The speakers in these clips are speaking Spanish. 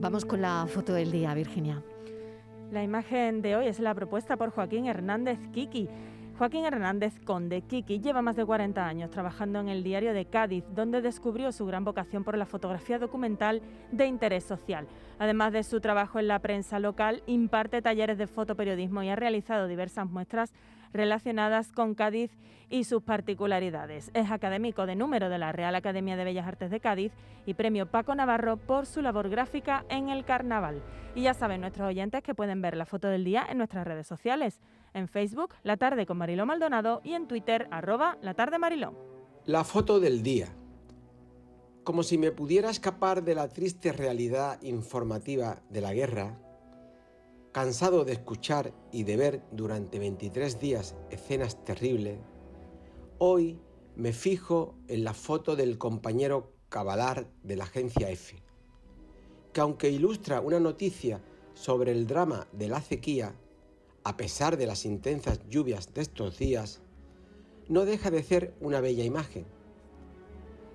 Vamos con la foto del día, Virginia. La imagen de hoy es la propuesta por Joaquín Hernández Kiki. Joaquín Hernández Conde Kiki lleva más de 40 años trabajando en el diario de Cádiz, donde descubrió su gran vocación por la fotografía documental de interés social. Además de su trabajo en la prensa local, imparte talleres de fotoperiodismo y ha realizado diversas muestras relacionadas con Cádiz y sus particularidades. Es académico de número de la Real Academia de Bellas Artes de Cádiz y premio Paco Navarro por su labor gráfica en el carnaval. Y ya saben nuestros oyentes que pueden ver la foto del día en nuestras redes sociales. En Facebook, La Tarde con Mariló Maldonado y en Twitter, arroba La Tarde. La foto del día. Como si me pudiera escapar de la triste realidad informativa de la guerra, Cansado de escuchar y de ver durante 23 días escenas terribles, hoy me fijo en la foto del compañero Cabalar de la agencia F, que aunque ilustra una noticia sobre el drama de la sequía, a pesar de las intensas lluvias de estos días, no deja de ser una bella imagen.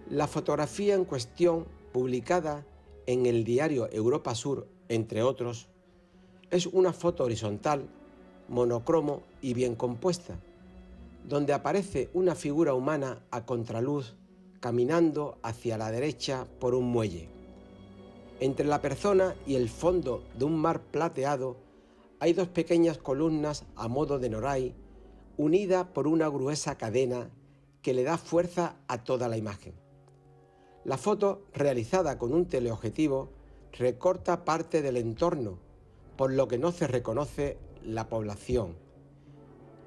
La fotografía en cuestión, publicada en el diario Europa Sur, entre otros, es una foto horizontal, monocromo y bien compuesta, donde aparece una figura humana a contraluz caminando hacia la derecha por un muelle. Entre la persona y el fondo de un mar plateado hay dos pequeñas columnas a modo de noray, unida por una gruesa cadena que le da fuerza a toda la imagen. La foto, realizada con un teleobjetivo, recorta parte del entorno por lo que no se reconoce la población.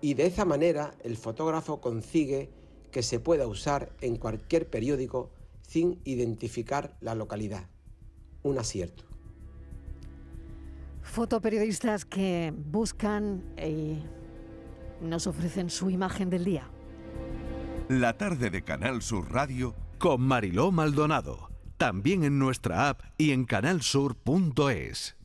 Y de esa manera el fotógrafo consigue que se pueda usar en cualquier periódico sin identificar la localidad. Un acierto. Fotoperiodistas que buscan y nos ofrecen su imagen del día. La tarde de Canal Sur Radio con Mariló Maldonado. También en nuestra app y en canalsur.es.